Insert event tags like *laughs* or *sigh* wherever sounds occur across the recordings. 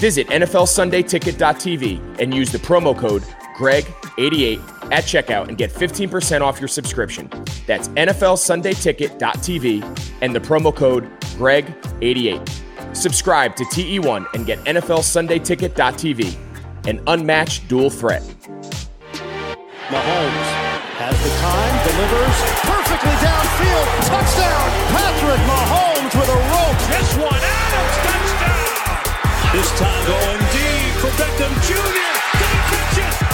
Visit NFLSundayTicket.tv and use the promo code GREG88 at checkout and get 15% off your subscription. That's NFLSundayTicket.tv and the promo code GREG88. Subscribe to TE1 and get NFLSundayTicket.tv, an unmatched dual threat. Mahomes has the time, delivers perfectly downfield. Touchdown, Patrick Mahomes with a rope. This one, Adams, touchdown! This time going deep for Beckham Jr. He catch it?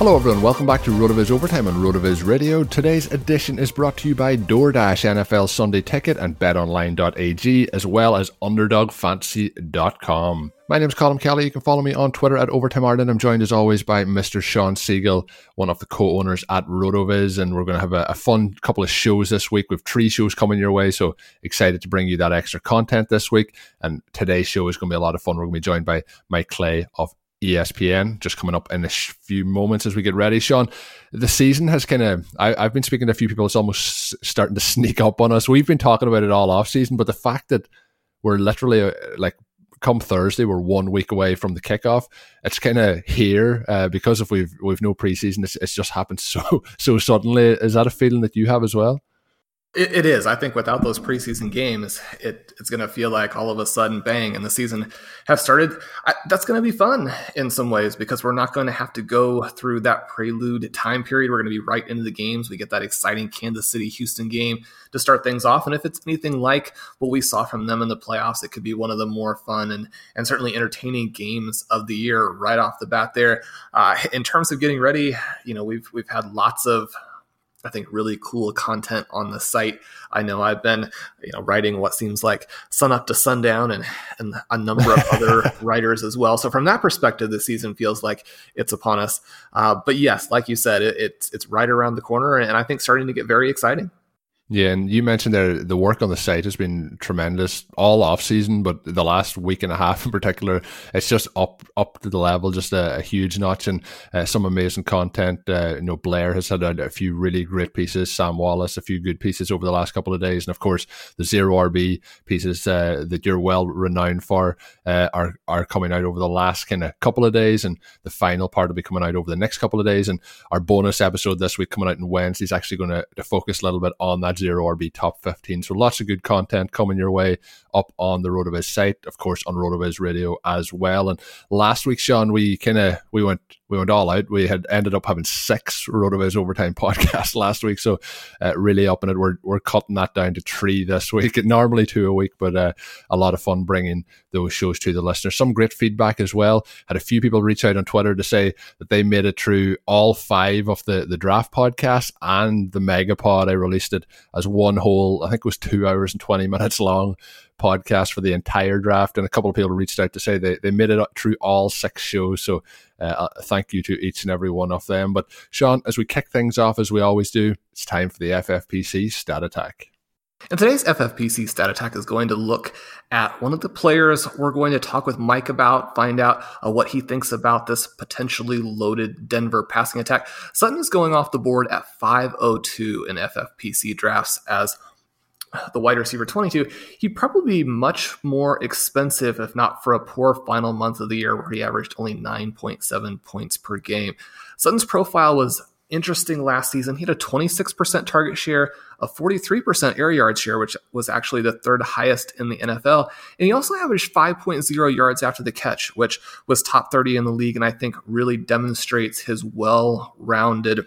Hello, everyone. Welcome back to RotoViz Overtime on RotoViz Radio. Today's edition is brought to you by DoorDash, NFL Sunday Ticket, and BetOnline.ag, as well as UnderdogFantasy.com. My name is Colm Kelly. You can follow me on Twitter at Overtime Ireland. I'm joined as always by Mr. Shawn Siegele, one of the co-owners at RotoViz, and we're going to have a, a fun couple of shows this week. with three shows coming your way, so excited to bring you that extra content this week. And today's show is going to be a lot of fun. We're going to be joined by Mike Clay of ESPN just coming up in a few moments as we get ready. Shawn, the season has kind of, I've been speaking to a few people, it's almost starting to *laughs* sneak up on us. We've been talking about it all off season, but the fact that we're literally uh, like, come Thursday, we're one week away from the kickoff. It's kind of here uh, because if we've we've no preseason, it's, it's just happened *laughs* so so suddenly. Is that a feeling that you have as well? It, it is. I think without those preseason games, it, it's going to feel like all of a sudden, bang, and the season has started. I, that's going to be fun in some ways because we're not going to have to go through that prelude time period. We're going to be right into the games. We get that exciting Kansas City Houston game to start things off. And if it's anything like what we saw from them in the playoffs, it could be one of the more fun and, and certainly entertaining games of the year right off the bat there. Uh, in terms of getting ready, you know, we've, we've had lots of I think really cool content on the site. I know I've been, you know, writing what seems like sun up to sundown and and a number of other *laughs* writers as well. So from that perspective, the season feels like it's upon us. Uh, but yes, like you said, it, it's it's right around the corner, and I think starting to get very exciting. Yeah, and you mentioned there the work on the site has been tremendous all off season, but the last week and a half *laughs* in particular, it's just up up to the level, just a, a huge notch, and uh, some amazing content. Uh, you know, Blair has had a, a, few really great pieces, Sam Wallace a few good pieces over the last couple of days, and of course the zero RB pieces uh, that you're well renowned for uh, are are coming out over the last kind of couple of days, and the final part will be coming out over the next couple of days, and our bonus episode this week coming out on Wednesday is actually going to focus a little bit on that zero RB top 15. So lots of good content coming your way up on the RotoViz site, of course, on RotoViz Radio as well. And last week, Shawn, we kind of we went we went all out. We had ended up having six RotoViz overtime *laughs* podcasts last week, so uh, really up it. We're we're cutting that down to three this *laughs* week. Normally two a week, but uh, a lot of fun bringing those shows to the listeners. Some great feedback as well. Had a few people reach out on Twitter to say that they made it through all five of the the draft podcasts and the Megapod. I released it as one whole. I think it was two hours and twenty minutes long podcast for the entire draft. And a couple of people reached out to say they, they made it through all six shows. So uh, thank you to each and every one of them. But Shawn, as we kick things off, as we always do, it's time for the FFPC stat attack. And today's FFPC stat attack is going to look at one of the players we're going to talk with Mike about, find out uh, what he thinks about this potentially loaded Denver passing attack. Sutton is going off the board at 502 in FFPC drafts as the wide receiver 22, he'd probably be much more expensive if not for a poor final month of the year where he averaged only 9.7 points per game. Sutton's profile was interesting last season. He had a 26% target share, a 43% air yard share, which was actually the third highest in the NFL. And he also averaged 5.0 yards after the catch, which was top 30 in the league, and I think really demonstrates his well rounded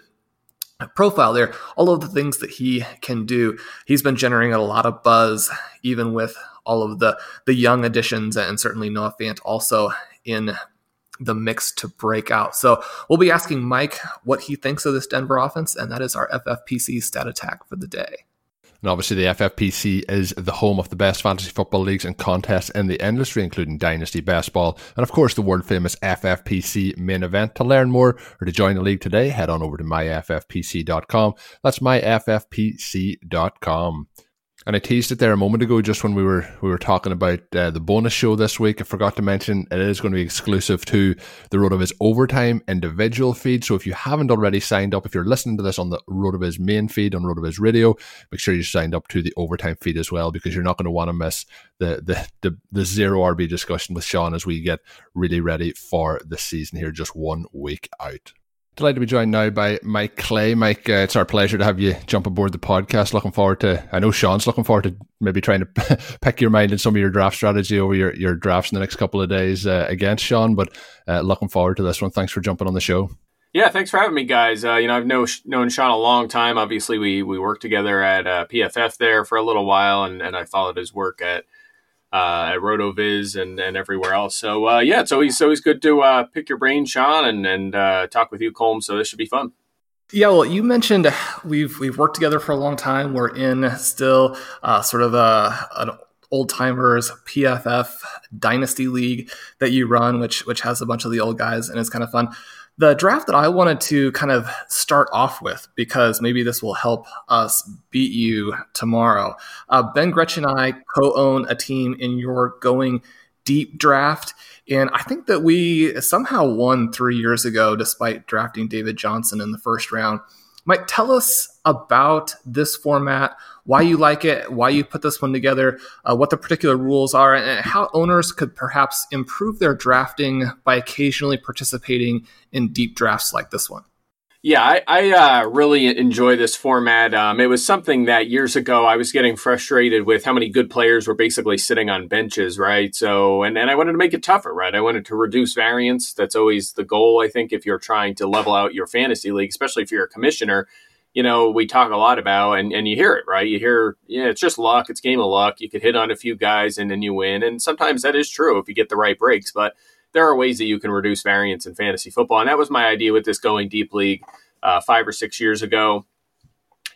profile there, all of the things that he can do. He's been generating a lot of buzz, even with all of the the young additions, and certainly Noah Fant also in the mix to break out. So we'll be asking Mike what he thinks of this Denver offense, and that is our FFPC stat attack for the day. And obviously, the FFPC is the home of the best fantasy football leagues and contests in the industry, including Dynasty Best Ball, and of course, the world famous FFPC main event. To learn more or to join the league today, head on over to myffpc.com. That's myffpc.com. And I teased it there a moment ago, just when we were we were talking about uh, the bonus show this week. I forgot to mention it is going to be exclusive to the Rotoviz Overtime individual feed. So if you haven't already signed up, if you're listening to this on the Rotoviz main feed on Rotoviz Radio, make sure you signed up to the Overtime feed as well, because you're not going to want to miss the the the, the zero RB discussion with Shawn as we get really ready for the season here, just one week out. Delighted to be joined now by Mike Clay. Mike, uh, it's our pleasure to have you jump aboard the podcast. Looking forward to, I know Shawn's looking forward to maybe trying to *laughs* pick your mind in some of your draft strategy over your, your drafts in the next couple of days uh, against Shawn, but uh, looking forward to this one. Thanks for jumping on the show. Yeah, thanks for having me, guys. Uh, you know, I've know, known Shawn a long time. Obviously, we we worked together at uh, PFF there for a little while, and, and I followed his work at uh, at RotoViz and, and everywhere else. So uh, yeah, it's always always good to uh, pick your brain, Shawn, and and uh, talk with you, Colm. So this should be fun. Yeah, well, you mentioned we've we've worked together for a long time. We're in still uh, sort of a an old timers PFF dynasty league that you run, which which has a bunch of the old guys, and it's kind of fun the draft that I wanted to kind of start off with, because maybe this will help us beat you tomorrow. Uh, ben Gretch and I co own a team in your going deep draft. And I think that we somehow won three years ago, despite drafting David Johnson in the first round. Mike, tell us about this format, why you like it, why you put this one together, uh, what the particular rules are, and how owners could perhaps improve their drafting by occasionally participating in deep drafts like this one. Yeah, I, I uh, really enjoy this format. Um, it was something that years ago I was getting frustrated with how many good players were basically sitting on benches, right? So, and, and I wanted to make it tougher, right? I wanted to reduce variance. That's always the goal, I think, if you're trying to level out your fantasy league, especially if you're a commissioner. You know, we talk a lot about, and, and you hear it, right? You hear, yeah, it's just luck. It's game of luck. You could hit on a few guys and then you win. And sometimes that is true if you get the right breaks. But there are ways that you can reduce variance in fantasy football. And that was my idea with this going deep league uh, five or six years ago.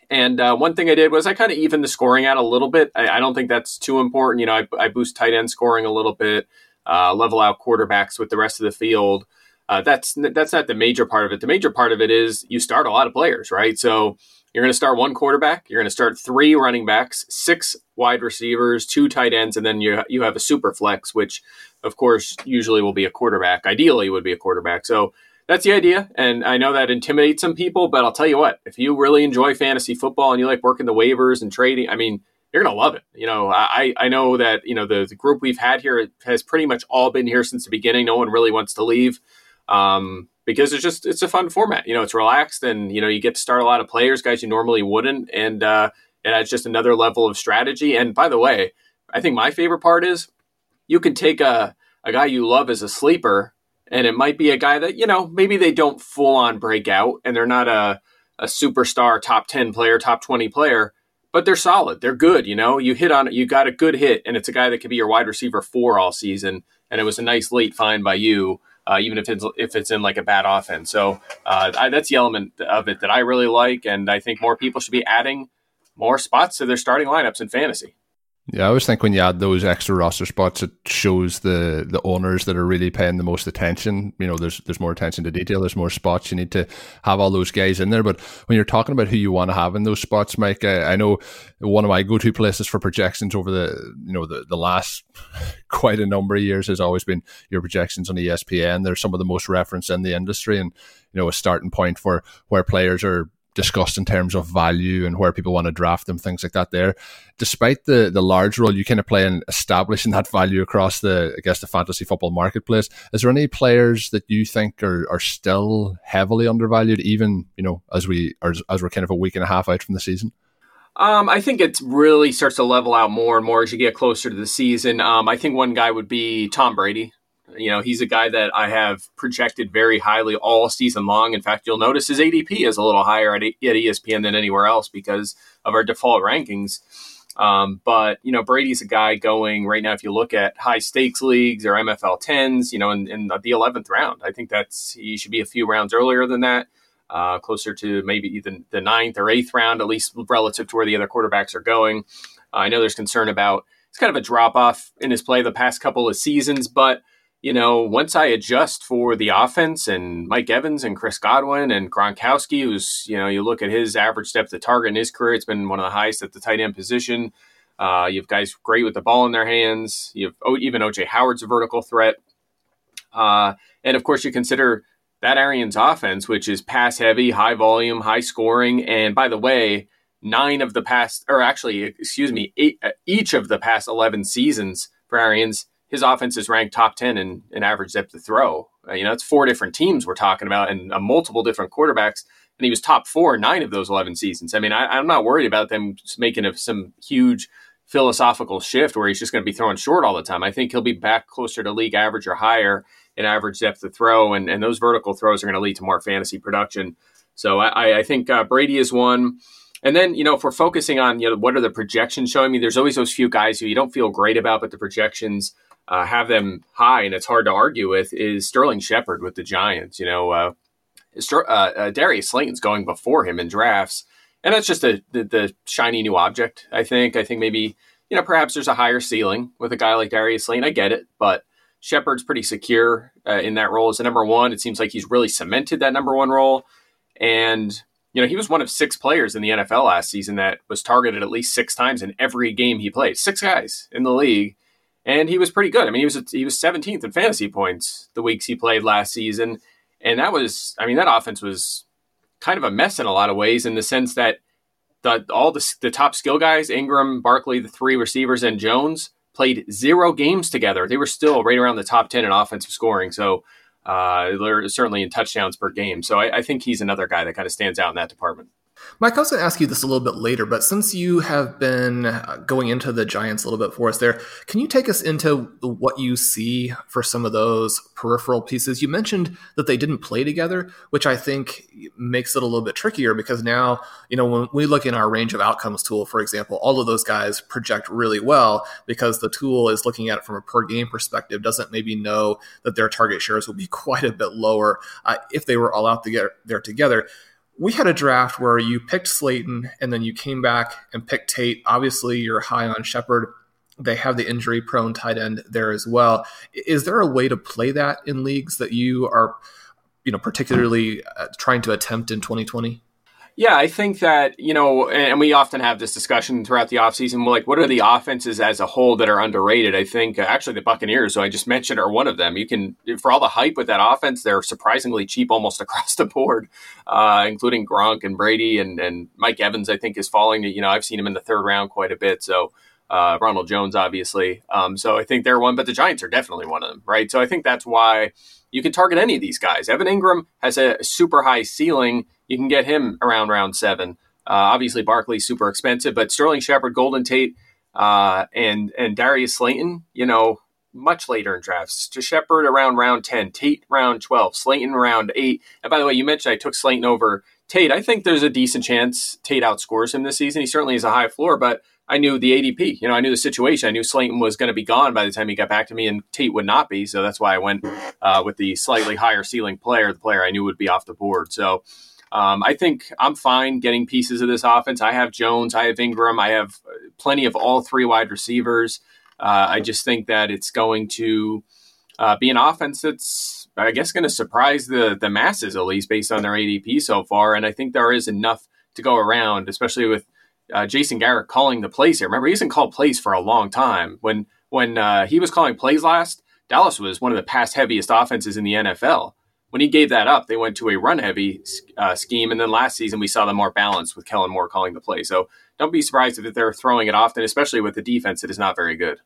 And uh, one thing I did was I kind of evened the scoring out a little bit. I, I, don't think that's too important. You know, I, I boost tight end scoring a little bit, uh, level out quarterbacks with the rest of the field. Uh, that's that's not the major part of it. The major part of it is you start a lot of players, right? So you're going to start one quarterback, you're going to start three running backs, six wide receivers, two tight ends, and then you you have a super flex, which of course, usually will be a quarterback. Ideally, would be a quarterback. So that's the idea. And I know that intimidates some people, but I'll tell you what, if you really enjoy fantasy football and you like working the waivers and trading, I mean, you're going to love it. You know, I, I know that, you know, the, the group we've had here has pretty much all been here since the beginning. No one really wants to leave. Um, because it's just it's a fun format. You know, it's relaxed and you know you get to start a lot of players, guys you normally wouldn't, and uh, it adds just another level of strategy. And by the way, I think my favorite part is you can take a, a guy you love as a sleeper, and it might be a guy that, you know, maybe they don't full on break out and they're not a, a superstar top 10 player, top 20 player, but they're solid. They're good. You know, you hit on it, you got a good hit, and it's a guy that could be your wide receiver four all season. And it was a nice late find by you. Uh, even if it's if it's in like a bad offense, so uh, I, that's the element of it that I really like, and I think more people should be adding more spots to their starting lineups in fantasy. Yeah, I always think when you add those extra roster spots, it shows the the owners that are really paying the most attention. You know, there's there's more attention to detail. There's more spots. You need to have all those guys in there. But when you're talking about who you want to have in those spots, Mike, I, I know one of my go to places for projections over the you know the the last *laughs* quite a number of years has always been your projections on ESPN. They're some of the most referenced in the industry, and you know a starting point for where players are discussed in terms of value and where people want to draft them, things like that. There, despite the the large role you kind of play in establishing *laughs* that value across the, I guess, the fantasy football marketplace, is there any players that you think are, are still heavily undervalued, even you know as we are, as we're kind of a week and a half out from the season? Um, I think it really starts to level out more and more as you get closer to the season. Um, I think one guy would be Tom Brady. You know, he's a guy that I have projected very highly all season long. In fact, you'll notice his ADP is a little higher at, at ESPN than anywhere else because of our default rankings. Um, but you know, Brady's a guy going right now. If you look at high stakes leagues or MFL tens, you know, in, in the eleventh round, I think that's he should be a few rounds earlier than that, uh, closer to maybe even the ninth or eighth round, at least relative to where the other quarterbacks are going. Uh, I know there's concern about it's kind of a drop off in his play the past couple of seasons, but you know, once I adjust for the offense and Mike Evans and Chris Godwin and Gronkowski, who's, you know, you look at his average depth of target in his career, it's been one of the highest at the tight end position. Uh, you have guys great with the ball in their hands. You have oh, even OJ Howard's a vertical threat. Uh, and of course, you consider that Arians offense, which is pass heavy, high volume, high scoring. And by the way, nine of the past, or actually, excuse me, eight, uh, each of the past 11 seasons for Arians his offense is ranked top 10 in, in average depth of throw. Uh, you know, it's four different teams we're talking about and uh, multiple different quarterbacks. And he was top four nine of those 11 seasons. I mean, I, am not worried about them making a, some huge philosophical shift where he's just going to be throwing short all the time. I think he'll be back closer to league average or higher in average depth of throw. And, and those vertical throws are going to lead to more fantasy production. So I, I think uh, Brady is one. And then, you know, if we're focusing on, you know, what are the projections showing me, there's always those few guys who you don't feel great about, but the projections – uh, have them high, and it's hard to argue with, is Sterling Shepard with the Giants. You know, uh, uh, uh, Darius Slayton's going before him in drafts, and that's just a, the, the, shiny new object. I think. I think maybe you know perhaps there's a higher ceiling with a guy like Darius Slayton. I get it, but Shepard's pretty secure uh, in that role as a number one. It seems like he's really cemented that number one role, and you know he was one of six players in the NFL last season that was targeted at least six times in every game he played. Six guys in the league and he was pretty good. I mean, he was he was 17th in fantasy points the weeks he played last season, and that was I mean that offense was kind of a mess in a lot of ways in the sense that the all the, the top skill guys Engram, Barkley, the three receivers, and Jones played zero games together. They were still right around the top 10 in offensive scoring. So uh, they're certainly in touchdowns per game. So I, I think he's another guy that kind of stands out in that department. Mike, I was going to ask you this a little bit later, but since you have been uh, going into the Giants a little bit for us there, can you take us into what you see for some of those peripheral pieces? You mentioned that they didn't play together, which I think makes it a little bit trickier because now, you know, when we look in our range of outcomes tool, for example, all of those guys project really well because the tool is looking at it from a per game perspective, doesn't maybe know that their target shares will be *laughs* quite a bit lower uh, if they were all out there together we had a draft where you picked Slayton and then you came back and picked Tate. Obviously, you're high on Shepard. They have the injury prone tight end there as well. Is there a way to play that in leagues that you are, you know, particularly uh, trying to attempt in 2020? Yeah, I think that, you know, and we often have this discussion throughout the offseason. Like, what are the offenses as a whole that are underrated? I think uh, actually the Buccaneers, who I just mentioned, are one of them. You can, for all the hype with that offense, they're surprisingly cheap almost *laughs* across the board, uh, including Gronk and Brady and, and Mike Evans, I think, is falling. You know, I've seen him in the third round quite a bit. So, uh, Ronald Jones, obviously. Um, so I think they're one, but the Giants are definitely one of them, right? So I think that's why you can target any of these guys. Evan Engram has a super high ceiling. You can get him around round seven. Uh, obviously, Barkley's super expensive, but Sterling Shepard, Golden Tate, uh, and and Darius Slayton, you know, much later in drafts. To Shepard around round 10, Tate round 12, Slayton round 8. And by the way, you mentioned I took Slayton over Tate. I think there's a decent chance Tate outscores him this season. He certainly is a high floor, but I knew the ADP. You know, I knew the situation. I knew Slayton was going to be gone by the time he got back to me, and Tate would not be. So that's why I went uh, with the slightly higher ceiling player, the player I knew would be off the board. So um, I think I'm fine getting pieces of this offense. I have Jones, I have Engram, I have plenty of all three wide receivers. Uh, I just think that it's going to uh, be an offense that's, I guess, going to surprise the the masses at least based on their ADP so far. And I think there is enough to go around, especially with uh, Jason Garrett calling the plays here. Remember, he hasn't called plays for a long time. When when uh, he was calling plays last, Dallas was one of the pass heaviest offenses in the NFL. When he gave that up, they went to a run heavy uh, scheme, and then last season we saw them more balanced with Kellen Moore calling the play. So don't be surprised if they're throwing it often, especially with the defense that is not very good.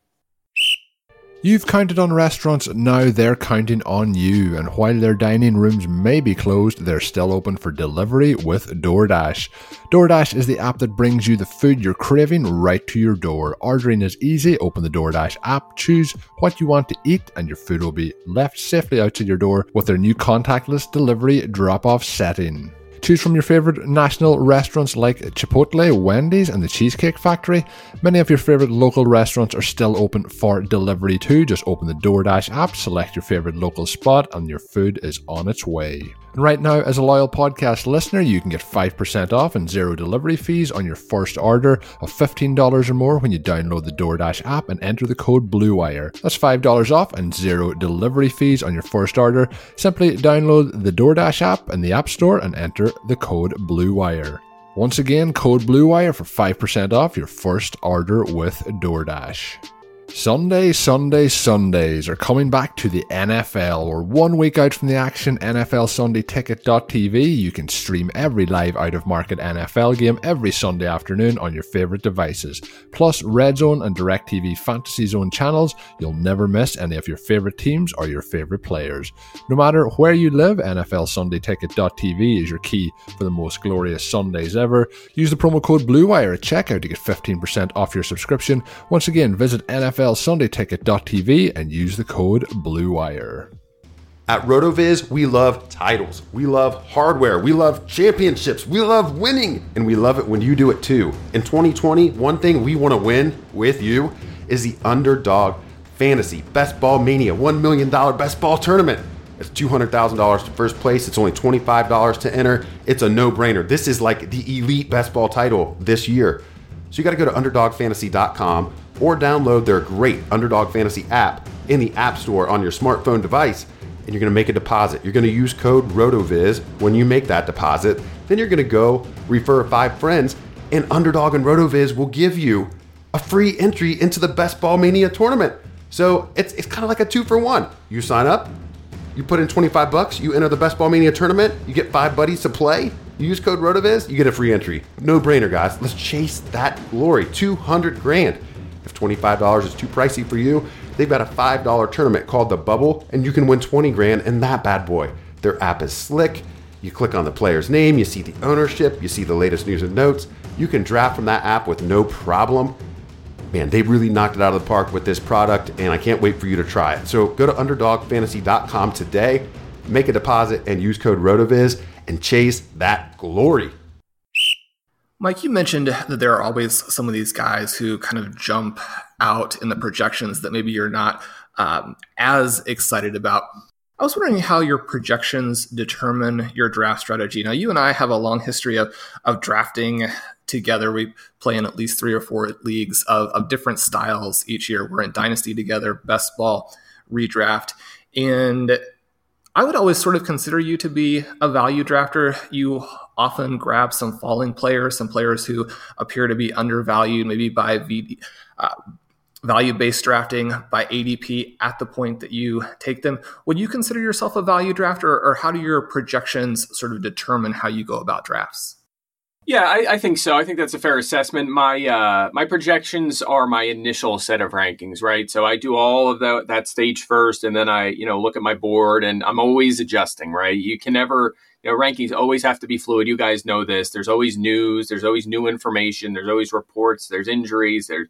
You've counted on restaurants, now they're counting on you. And while their dining rooms may be closed, they're still open for delivery with DoorDash. DoorDash is the app that brings you the food you're craving right to your door. Ordering is easy. Open the DoorDash app, choose what you want to eat, and your food will be left safely outside your door with their new contactless delivery drop off setting. Choose from your favorite national restaurants like Chipotle, Wendy's, and the Cheesecake Factory. Many of your favorite local restaurants are still open for delivery too. Just open the DoorDash app, select your favorite local spot, and your food is on its way. And right now, as a loyal podcast listener, you can get 5% off and zero delivery fees on your first order of $15 or more when you download the DoorDash app and enter the code BLUEWIRE. That's $5 off and zero delivery fees on your first order. Simply download the DoorDash app in the App Store and enter the code BLUEWIRE. Once again, code BLUEWIRE for 5% off your first order with DoorDash. Sunday, Sunday, Sundays are coming back to the NFL. We're one week out from the action. NFL Sunday Ticket.tv. You can stream every live out of market NFL game every Sunday afternoon on your favorite devices. Plus, Red Zone and DirecTV Fantasy Zone channels. You'll never miss any of your favorite teams or your favorite players. No matter where you live, NFL Sunday Ticket.tv is your key for the most glorious Sundays ever. Use the promo code BLUEWIRE at checkout to get 15% off your subscription. Once again, visit NFL NFLSundayTicket.tv and use the code BLUEWIRE. At RotoViz, we love titles. We love hardware. We love championships. We love winning. And we love it when you do it too. In 2020, one thing we want to win with you is the Underdog Fantasy Best Ball Mania $1 million Best Ball Tournament. It's $200,000 to first place. It's only $25 to enter. It's a no brainer. This is like the elite best ball title this year. So you got to go to underdogfantasy.com or download their great Underdog Fantasy app in the App Store on your smartphone device. And you're going to make a deposit. You're going to use code RotoViz when you make that deposit. Then you're going to go refer five friends, and Underdog and RotoViz will give you a free entry into the Best Ball Mania tournament. So it's, it's kind of like a two for one. You sign up, you put in 25 bucks, you enter the Best Ball Mania tournament, you get five buddies to play. You use code RotoViz, you get a free entry. No brainer, guys. Let's chase that glory. 200 grand. If $25 is too pricey for you, they've got a $5 tournament called The Bubble, and you can win 20 grand in that bad boy. Their app is slick. You click on the player's name, you see the ownership, you see the latest news and notes. You can draft from that app with no problem. Man, they really knocked it out of the park with this product, and I can't wait for you to try it. So go to underdogfantasy.com today, make a deposit, and use code RotoViz and chase that glory. Mike, you mentioned that there are always some of these guys who kind of jump out in the projections that maybe you're not um, as excited about. I was wondering how your projections determine your draft strategy. Now, you and I have a long history of, of drafting together. We play in at least three or four leagues of, of different styles each year. We're in Dynasty together, Best Ball, Redraft. And I would always sort of consider you to be a value drafter. You often grab some falling players, some players who appear to be undervalued, maybe by VD, uh, value based drafting, by ADP at the point that you take them. Would you consider yourself a value drafter, or how do your projections sort of determine how you go about drafts? Yeah, I, I, think so. I think that's a fair assessment. My uh, my projections are my initial set of rankings, right? So I do all of that stage first, and then I you know look at my board, and I'm always adjusting, right? You can never you know, rankings always have to be fluid. You guys know this. There's always news. There's always new information. There's always reports. There's injuries. There's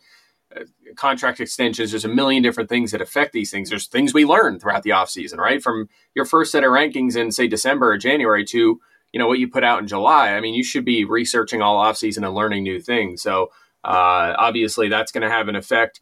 uh, contract extensions. There's a million different things that affect these things. There's things we learn throughout the offseason, right? From your first set of rankings in, say, December or January to, you know, what you put out in July. I mean, you should be researching all offseason and learning new things. So uh, obviously that's going to have an effect.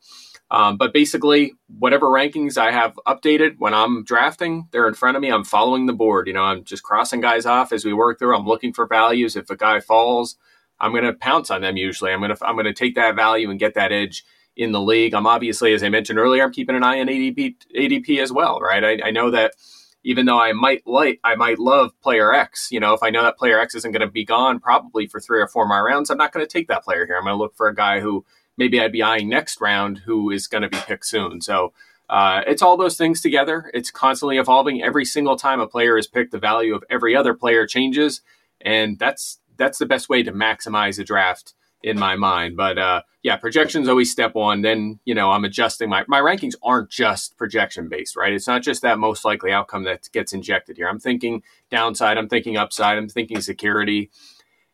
Um, but basically, whatever rankings I have updated when I'm drafting, they're in front of me. I'm following the board. You know, I'm just crossing guys off as we work through. I'm looking for values. If a guy falls, I'm going to pounce on them. Usually, I'm going to I'm going to take that value and get that edge in the league. I'm obviously, as I mentioned earlier, I'm keeping an eye on ADP ADP as well. Right? I, I know that even though I might like I might love player X, you know, if I know that player X isn't going to be gone probably for three or four more rounds, I'm not going to take that player here. I'm going to look for a guy who maybe I'd be eyeing next round who is going to be picked soon. So uh, it's all those things together. It's constantly evolving. Every single time a player is picked, the value of every other player changes, and that's that's the best way to maximize a draft in my mind. But uh, yeah, projections always step one. Then you know I'm adjusting my my rankings aren't just projection based, right? It's not just that most likely outcome that gets injected here. I'm thinking downside. I'm thinking upside. I'm thinking security.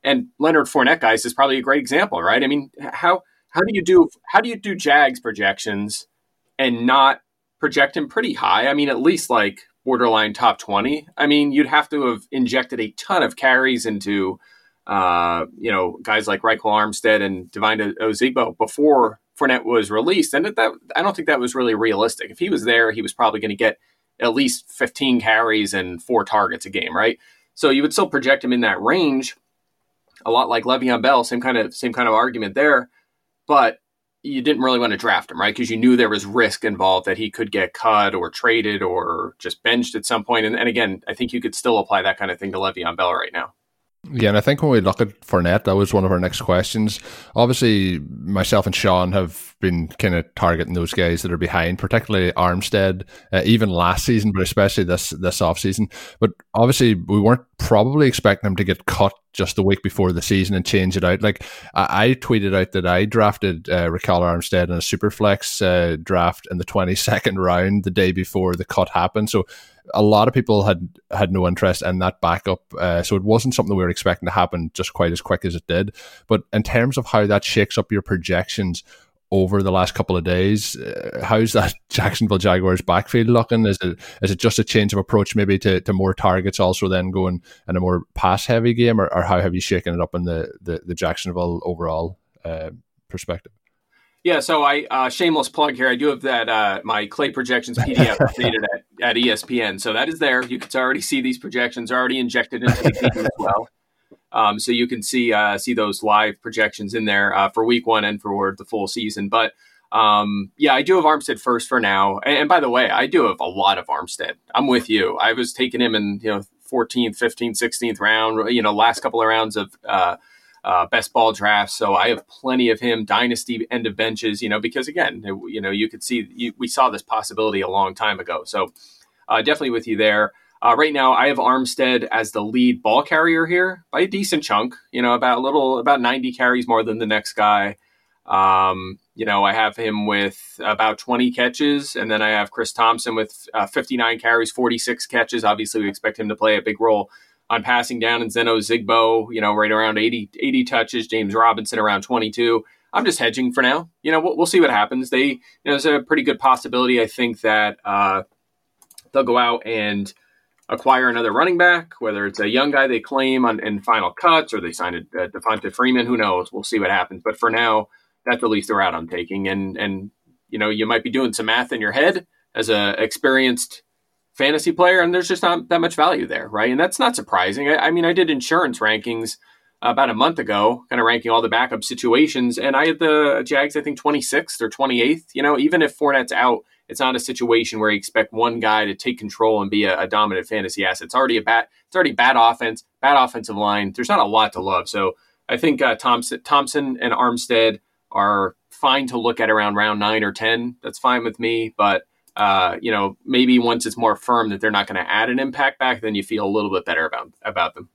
And Leonard Fournette, guys, is probably a great example, right? I mean, how how do you do how do you do Jags projections and not project him pretty high? I mean, at least like borderline top twenty. I mean, you'd have to have injected a ton of carries into uh, you know guys like Ryquell Armstead and Devine Ozigbo before Fournette was released, and that I don't think that was really realistic. If he was there, he was probably going to get at least 15 carries and four targets a game, right? So you would still project him in that range, a lot like Le'Veon Bell, same kind of same kind of argument there but you didn't really want to draft him, right? Because you knew there was risk involved that he could get cut or traded or just benched at some point. And, and again, I think you could still apply that kind of thing to Le'Veon Bell right now. Yeah, and I think when we look at Fournette, that was one of our next questions. Obviously, myself and Shawn have been kind of targeting those guys that are behind, particularly Armstead, uh, even last season, but especially this this off season. But obviously, we weren't probably expecting him to get cut just the week before the season and change it out. Like I, I tweeted out that I drafted uh, Armstead in a superflex uh, draft in the twenty second round the day before the cut happened. So a lot of people had had no interest in that backup, uh, so it wasn't something we were expecting to happen just quite as quick as it did. But in terms of how that shakes up your projections over the last couple of days, uh, how's that *laughs* Jacksonville Jaguars backfield looking? Is it is it just a change of approach, maybe to, to more targets, also then going in a more pass heavy game, or, or how have you shaken it up in the the, the Jacksonville overall uh, perspective? Yeah, so I uh, shameless plug here. I do have that uh, my clay projections PDF updated *laughs* at, at ESPN, so that is there. You can already see these projections already injected into the game as well. Um, so you can see uh, see those live projections in there uh, for week one and for the full season. But um, yeah, I do have Armstead first for now. And, and, by the way, I do have a lot of Armstead. I'm with you. I was taking him in you know 14th, 15th, 16th round. You know, last couple of rounds of uh, uh, best ball drafts. So I have plenty of him. Dynasty end of benches, you know, because again, you know, you could see you, we saw this possibility a long time ago. So uh, definitely with you there. Uh, right now, I have Armstead as the lead ball carrier here by a decent chunk. You know, about a little, about 90 carries more than the next guy. Um, you know, I have him with about 20 catches, and then I have Chris Thompson with uh, 59 carries, 46 catches. Obviously, we expect him to play a big role on passing down and Zeno Zigbo, you know, right around 80, 80 touches, James Robinson around 22. I'm just hedging for now. You know, we'll, we'll see what happens. They, you know, there's a pretty good possibility, I think, that uh, they'll go out and acquire another running back, whether it's a young guy they claim on in final cuts or they sign a, a Devonta Freeman. Who knows? We'll see what happens. But for now, that's at least the route I'm taking. And and you know, you might be doing some math in your head as a experienced fantasy player, and there's just not that much value there, right? And that's not surprising. I, I mean, I did insurance rankings about a month ago, kind of ranking all the backup situations, and I had the Jags, I think, 26th or 28th. You know, even if Fournette's out, it's not a situation where you expect one guy to take control and be a, a dominant fantasy asset. It's already a bad, it's already bad offense, bad offensive line. There's not a lot to love. So I think uh, Thompson, Thompson and Armstead are fine to look at around round nine or 10. That's fine with me, but uh, you know, maybe once it's more firm that they're not going to add an impact back, then you feel a little bit better about about them.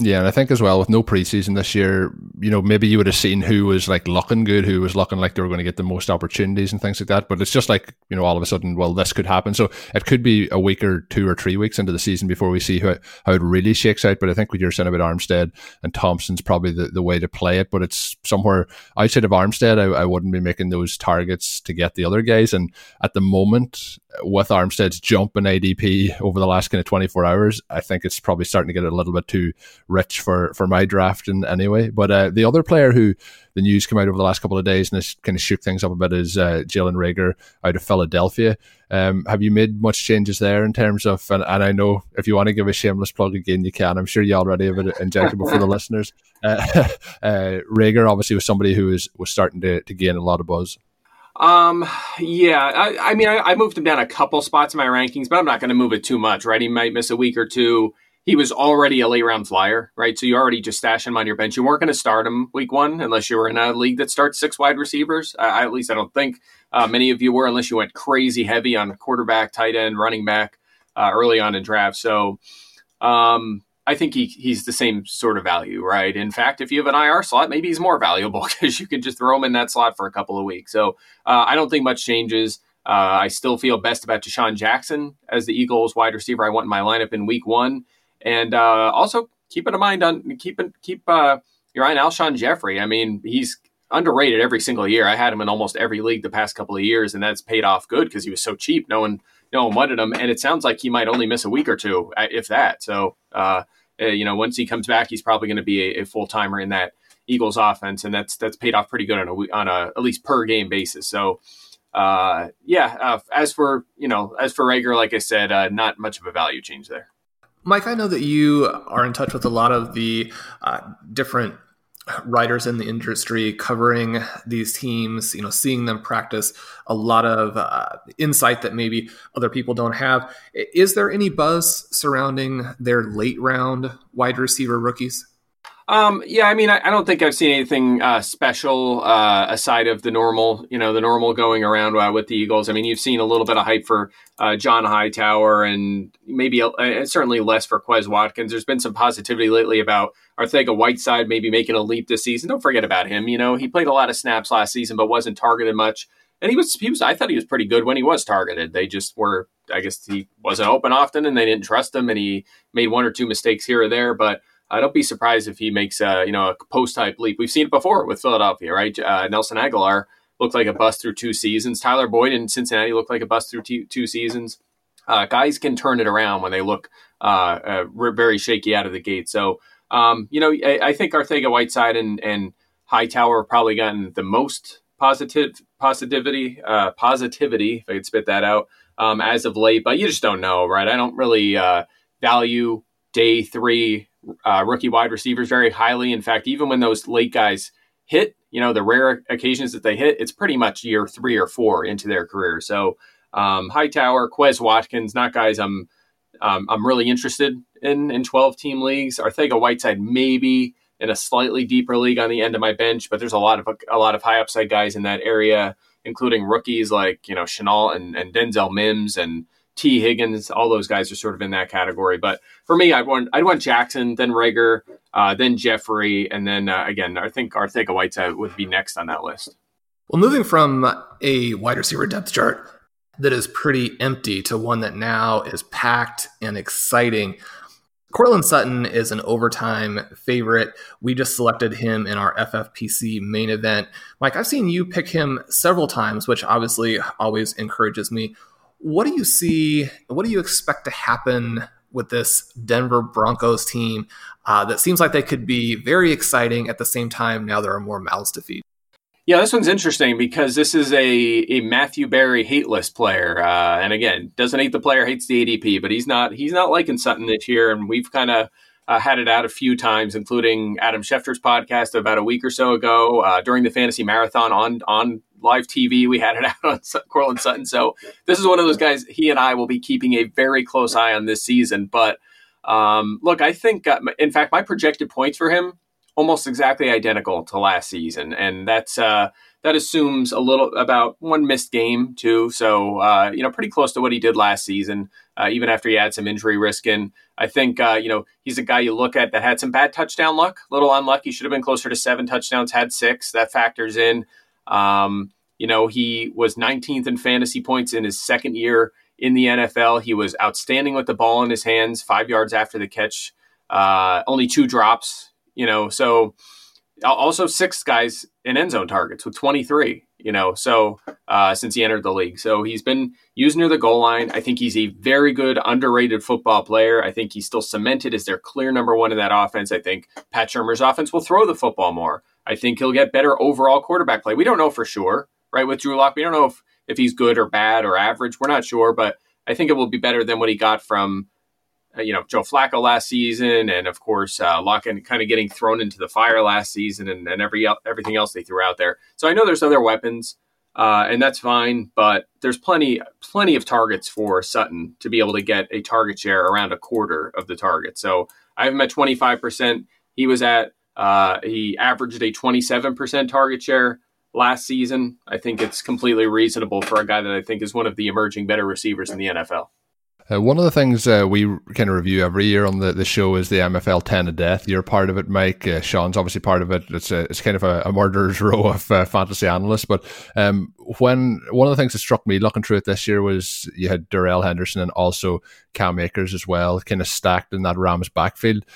Yeah, and I think as well with no preseason this year, you know, maybe you would have seen who was like looking good, who was looking like they were going to get the most opportunities and things like that. But it's just like, you know, all of a sudden, well, this could happen. So it could be a week or two or three weeks into the season before we see how, how it really shakes out. But I think what you're saying about Armstead and Thompson's probably the, the way to play it. But it's somewhere outside of Armstead, I, I wouldn't be making those targets to get the other guys. And at the moment, with Armstead's jump in ADP over the last kind of 24 hours, I think it's probably starting to get a little bit too rich for, for my draft anyway. But uh, the other player who the news came out over the last couple of days and has kind of shook things up a bit is uh, Jalen Reagor out of Philadelphia. Um, have you made much changes there in terms of, and, and, I know if you want to give a shameless plug again, you can. I'm sure you already have it injectable for the *laughs* listeners. Uh, *laughs* uh, Reagor obviously was somebody who was, was starting to, to gain a lot of buzz. Um, yeah, I, I mean, I, I, moved him down a couple spots in my rankings, but I'm not going to move it too much, right? He might miss a week or two. He was already a late round flyer, right? So you already just stash him on your bench. You weren't going to start him week one unless you were in a league that starts six wide receivers. I, at least I don't think uh, many of you were, unless you went crazy heavy on quarterback, tight end, running back uh, early on in draft. So, um, I think he, he's the same sort of value, right? In fact, if you have an IR slot, maybe he's more valuable *laughs* because you can just throw him in that slot for a couple of weeks. So uh, I don't think much changes. Uh, I still feel best about DeSean Jackson as the Eagles wide receiver I want in my lineup in week one. And uh, also keep in mind on keep keep uh, your eye on Alshon Jeffery. I mean, he's underrated every single year. I had him in almost every league the past couple of years, and that's paid off good because he was so cheap. No one, no one him, and it sounds like he might only miss a week or two, uh, if that. So uh, uh, you know, once he comes back, he's probably going to be a, a full timer in that Eagles offense, and that's that's paid off pretty good on a on a at least per game basis. So, uh, yeah. Uh, as for you know, as for Reagor, like I said, uh, not much of a value change there. Mike, I know that you are in touch with a lot of the uh, different writers in the industry covering these teams, you know, seeing them practice, a lot of uh, insight that maybe other people don't have. Is there any buzz surrounding their late round wide receiver rookies? Um, yeah, I mean, I, I, don't think I've seen anything uh, special uh, aside of the normal, you know, the normal going around uh, with the Eagles. I mean, you've seen a little bit of hype for uh, John Hightower and maybe uh, certainly less for Quez Watkins. There's been some positivity lately about Arcega Whiteside maybe making a leap this season. Don't forget about him. You know, he played a lot of snaps last season, but wasn't targeted much. And he was, he was, I thought he was pretty good when he was targeted. They just were, I guess he wasn't open often and they didn't trust him and he made one or two mistakes here or there. But I don't be surprised if he makes a you know a post type leap. We've seen it before with Philadelphia, right? Uh, Nelson Agholor looked like a bust through two seasons. Tyler Boyd in Cincinnati looked like a bust through two, two seasons. Uh, guys can turn it around when they look uh, uh very shaky out of the gate. So um, you know, I, I, think Arcega Whiteside and and Hightower have probably gotten the most positive positivity uh, positivity if I could spit that out um, as of late. But you just don't know, right? I don't really uh, value day three uh, rookie wide receivers very highly. In fact, even when those late guys hit, you know, the rare occasions that they hit, it's pretty much year three or four into their career. So um, Hightower, Quez Watkins, not guys I'm um, I'm really interested in in 12 team leagues. Arcega Whiteside maybe in a slightly deeper league on the end of my bench, but there's a lot of a lot of high upside guys in that area, including rookies like you know Shenault and, and Denzel Mims and Tee Higgins, all those guys are sort of in that category. But for me, I'd want I'd want Jackson, then Reagor, uh, then Jeffery, and then uh, again, I think Arcega Whiteside would be next on that list. Well, moving from a wide receiver depth chart that is pretty empty to one that now is packed and exciting. Courtland Sutton is an overtime favorite. We just selected him in our FFPC main event. Mike, I've seen you pick him several times, which obviously always encourages me. What do you see? What do you expect to happen with this Denver Broncos team uh, that seems like they could be very exciting at the same time? Now there are more mouths to feed. Yeah, this one's interesting because this is a, a Matthew Berry hateless player, uh, and again, doesn't hate the player, hates the ADP, but he's not he's not liking Sutton this year, and we've kind of uh, had it out a few times, including Adam Schefter's podcast about a week or so ago uh, during the fantasy marathon on on live TV. We had it *laughs* out on Courtland Sutton. So this is one of those guys. He and I will be keeping a very close eye on this season. But um, look, I think, uh, in fact, my projected points for him almost exactly identical to last season, and that's uh, that assumes a little about one missed game too. So uh, you know, pretty close to what he did last season, uh, even after he had some injury risk in. I think uh, you know he's a guy you look at that had some bad touchdown luck, a little unlucky. Should have been closer to seven touchdowns, had six. That factors in. Um, you know, he was 19th in fantasy points in his second year in the NFL. He was outstanding with the ball in his hands, five yards after the catch, uh, only two drops. You know, so also six guys in end zone targets with 23 you know so uh, since he entered the league. So he's been used near the goal line. I think he's a very good underrated football player. I think he's still cemented as their clear number one in that offense. I think pat shurmur's offense will throw the football more. I think he'll get better overall quarterback play. We don't know for sure right with drew lock. We don't know if, if he's good or bad or average. We're not sure but i think it will be better than what he got from you know Joe Flacco last season, and of course uh, Lockett kind of getting thrown into the fire last season, and, and every everything else they threw out there. So I know there's other weapons, uh, and that's fine. But there's plenty plenty of targets for Sutton to be able to get a target share around a quarter of the target. So I have him at 25 percent. He was at uh, he averaged a 27 percent target share last season. I think it's completely reasonable for a guy that I think is one of the emerging better receivers in the NFL. Uh, one of the things uh, we kind of review every year on the, the show is the MFL 10 of death. You're part of it, Mike. Uh, Shawn's obviously part of it. It's a, it's kind of a, a murderer's *laughs* row of uh, fantasy analysts. But um, when one of the things that struck me looking through it this year was you had Darrell Henderson and also Cam Akers as well, kind of stacked in that Rams backfield.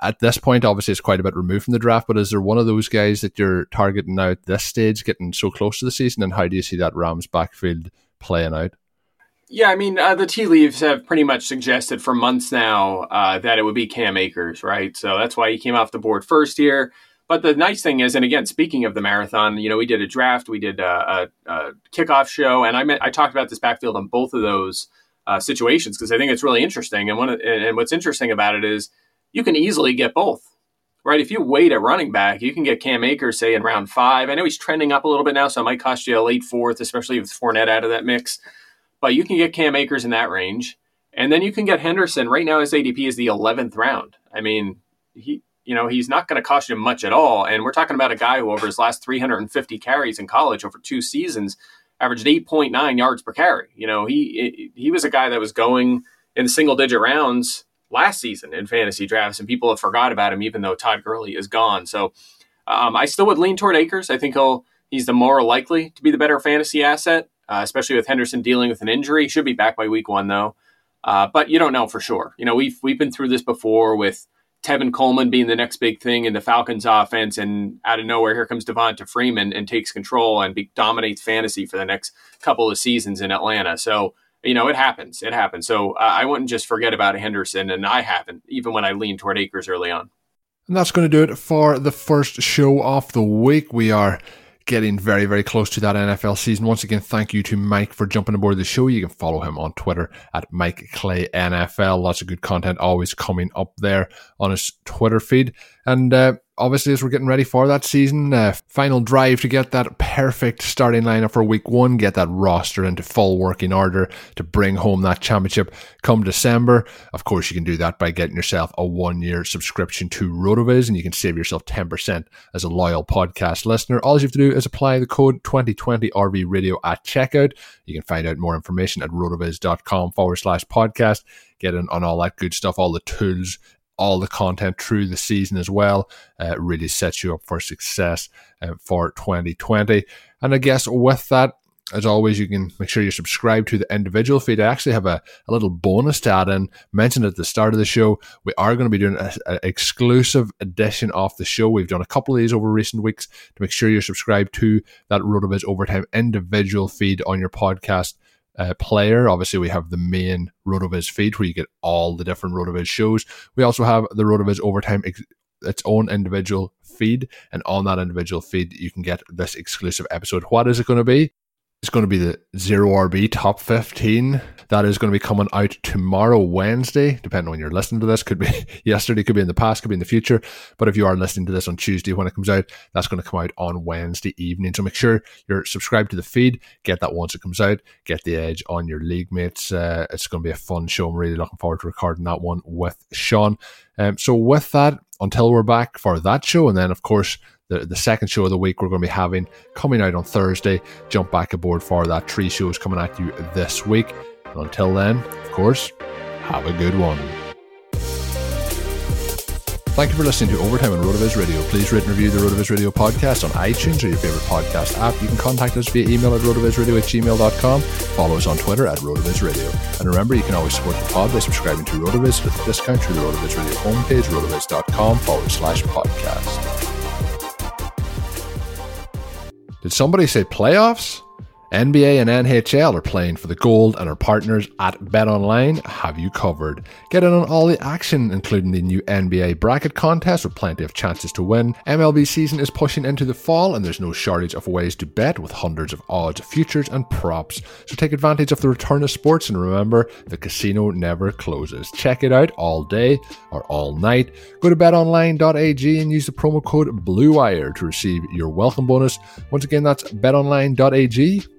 At this point, obviously, it's quite a bit removed from the draft, but is there one of those guys that you're targeting now at this stage, getting so close to the season? And how do you see that Rams backfield playing out? Yeah, I mean, uh, the tea leaves have pretty much suggested for months now uh, that it would be Cam Akers, right? So that's why he came off the board first here. But the nice thing is, and again, speaking of the marathon, you know, we did a draft, we did a, a, a kickoff show, and I met, I talked about this backfield on both of those uh, situations because I think it's really interesting. And one, of, and what's interesting about it is you can easily get both, right? If you wait at running back, you can get Cam Akers, say in round five. I know he's trending up a little bit now, so it might cost you a late fourth, especially with Fournette out of that mix but you can get Cam Akers in that range. And then you can get Henderson. Right now, his ADP is the 11th round. I mean, he, you know, he's not going to cost you much at all. And we're talking about a guy who, over his last 350 carries in college over two seasons, averaged 8.9 yards per carry. You know, he he was a guy that was going in single digit rounds last season in fantasy drafts, and people have forgot about him, even though Todd Gurley is gone. So um, I still would lean toward Akers. I think he'll he's the more likely to be the better fantasy asset uh, especially with Henderson dealing with an injury. He should be back by week one, though. Uh, but you don't know for sure. You know, we've we've been through this before with Tevin Coleman being the next big thing in the Falcons offense, and out of nowhere, here comes Devonta Freeman and takes control and be, dominates fantasy for the next couple of seasons in Atlanta. So you know, it happens. It happens. So uh, I wouldn't just forget about Henderson, and I haven't, even when I leaned toward Akers early on. And that's going to do it for the first show of the week. We are getting very, very close to that NFL season. Once again, thank you to Mike for jumping aboard the show. You can follow him on Twitter at Mike Clay NFL. Lots of good content always coming up there on his Twitter feed. And uh, obviously, as we're getting ready for that season, uh, final drive to get that perfect starting lineup for week one, get that roster into full working order to bring home that championship come December. Of course, you can do that by getting yourself a one year subscription to RotoViz and you can save yourself 10% as a loyal podcast listener. All you have to do is apply the code 2020 RV Radio at checkout. You can find out more information at rotoviz.com forward slash podcast. Get in on all that good stuff, all the tools all the content through the season as well. Uh, really sets you up for success uh, for 2020. And I guess with that, as always, you can make sure you subscribe to the individual feed. I actually have a, a little bonus to add in. Mentioned at the start of the show, we are going to be doing an exclusive edition of the show. We've done a couple of these over recent weeks to make sure you're subscribed to that RotoViz Overtime individual feed on your podcast uh, player. Obviously, we have the main RotoViz feed where you get all the different RotoViz shows. We also have the RotoViz Overtime ex- its own individual feed, and on that individual feed, you can get this exclusive episode. What is it going to be? It's going to be the Zero RB Top 15. That is going to be coming out tomorrow, Wednesday, depending on when you're listening to this. Could be *laughs* yesterday, could be in the past, could be in the future. But if you are listening to this on Tuesday when it comes out, that's going to come out on Wednesday evening. So make sure you're subscribed to the feed. Get that once it comes out. Get the edge on your league mates. Uh, it's going to be a fun show. I'm really looking forward to recording that one with Shawn. Um, so with that, until we're back for that show, and then of course the, the second show of the week we're going to be having coming out on Thursday. Jump back aboard for that. Three shows coming at you this week. And until then, of course, have a good one. Thank you for listening to Overtime on RotoViz Radio. Please rate and review the RotoViz Radio podcast on iTunes or your favorite podcast app. You can contact us via email at rotovizradio at gmail.com. Follow us on Twitter at RotoViz Radio. And remember, you can always support the pod by subscribing to RotoViz with a discount through the RotoViz Radio homepage, rotoviz.com forward slash podcast. Did somebody say playoffs? NBA and NHL are playing for the gold, and our partners at BetOnline have you covered. Get in on all the action, including the new NBA bracket contest with plenty of chances to win. MLB season is pushing into the fall, and there's no shortage of ways to bet with hundreds of odds, futures, and props. So take advantage of the return of sports, and remember, the casino never closes. Check it out all day or all night. Go to betonline.ag and use the promo code BLUEWIRE to receive your welcome bonus. Once again, that's betonline.ag